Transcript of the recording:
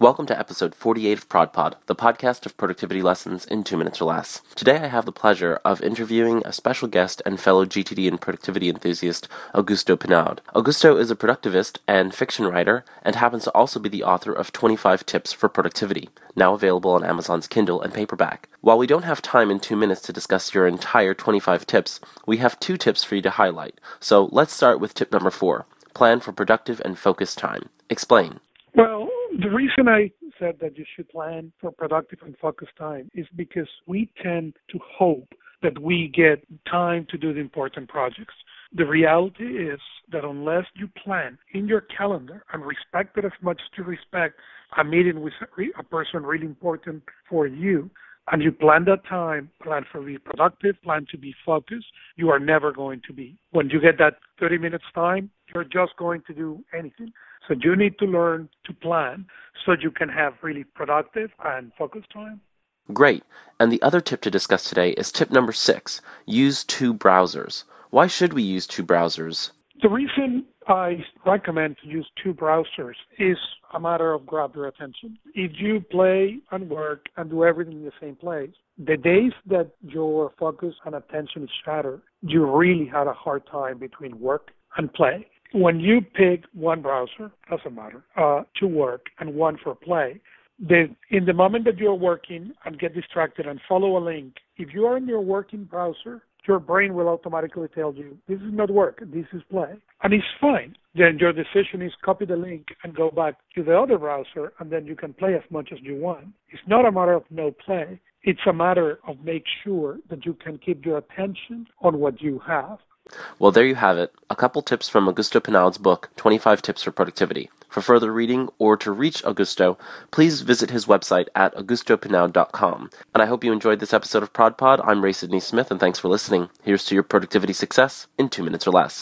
Welcome to episode 48 of ProdPod, the podcast of productivity lessons in two minutes or less. Today I have the pleasure of interviewing a special guest and fellow GTD and productivity enthusiast, Augusto Pinaud. Augusto is a productivist and fiction writer and happens to also be the author of 25 Tips for Productivity, now available on Amazon's Kindle and paperback. While we don't have time in two minutes to discuss your entire 25 tips, we have two tips for you to highlight. So let's start with tip number four plan for productive and focused time. Explain. Well, the reason I said that you should plan for productive and focused time is because we tend to hope that we get time to do the important projects. The reality is that unless you plan in your calendar and respect it as much as you respect a meeting with a person really important for you, and you plan that time, plan for be productive, plan to be focused, you are never going to be. When you get that 30 minutes time, you're just going to do anything. So you need to learn to plan so you can have really productive and focused time. Great. And the other tip to discuss today is tip number six use two browsers. Why should we use two browsers? The reason I recommend to use two browsers is a matter of grab your attention. If you play and work and do everything in the same place, the days that your focus and attention is shattered, you really had a hard time between work and play. When you pick one browser, doesn't matter, uh, to work and one for play, the, in the moment that you're working and get distracted and follow a link, if you are in your working browser, your brain will automatically tell you this is not work, this is play, and it's fine. Then your decision is copy the link and go back to the other browser, and then you can play as much as you want. It's not a matter of no play. It's a matter of make sure that you can keep your attention on what you have. Well, there you have it. A couple tips from Augusto Pinaud's book, 25 Tips for Productivity. For further reading or to reach Augusto, please visit his website at augustopinaud.com. And I hope you enjoyed this episode of ProdPod. I'm Ray Sidney Smith, and thanks for listening. Here's to your productivity success in two minutes or less.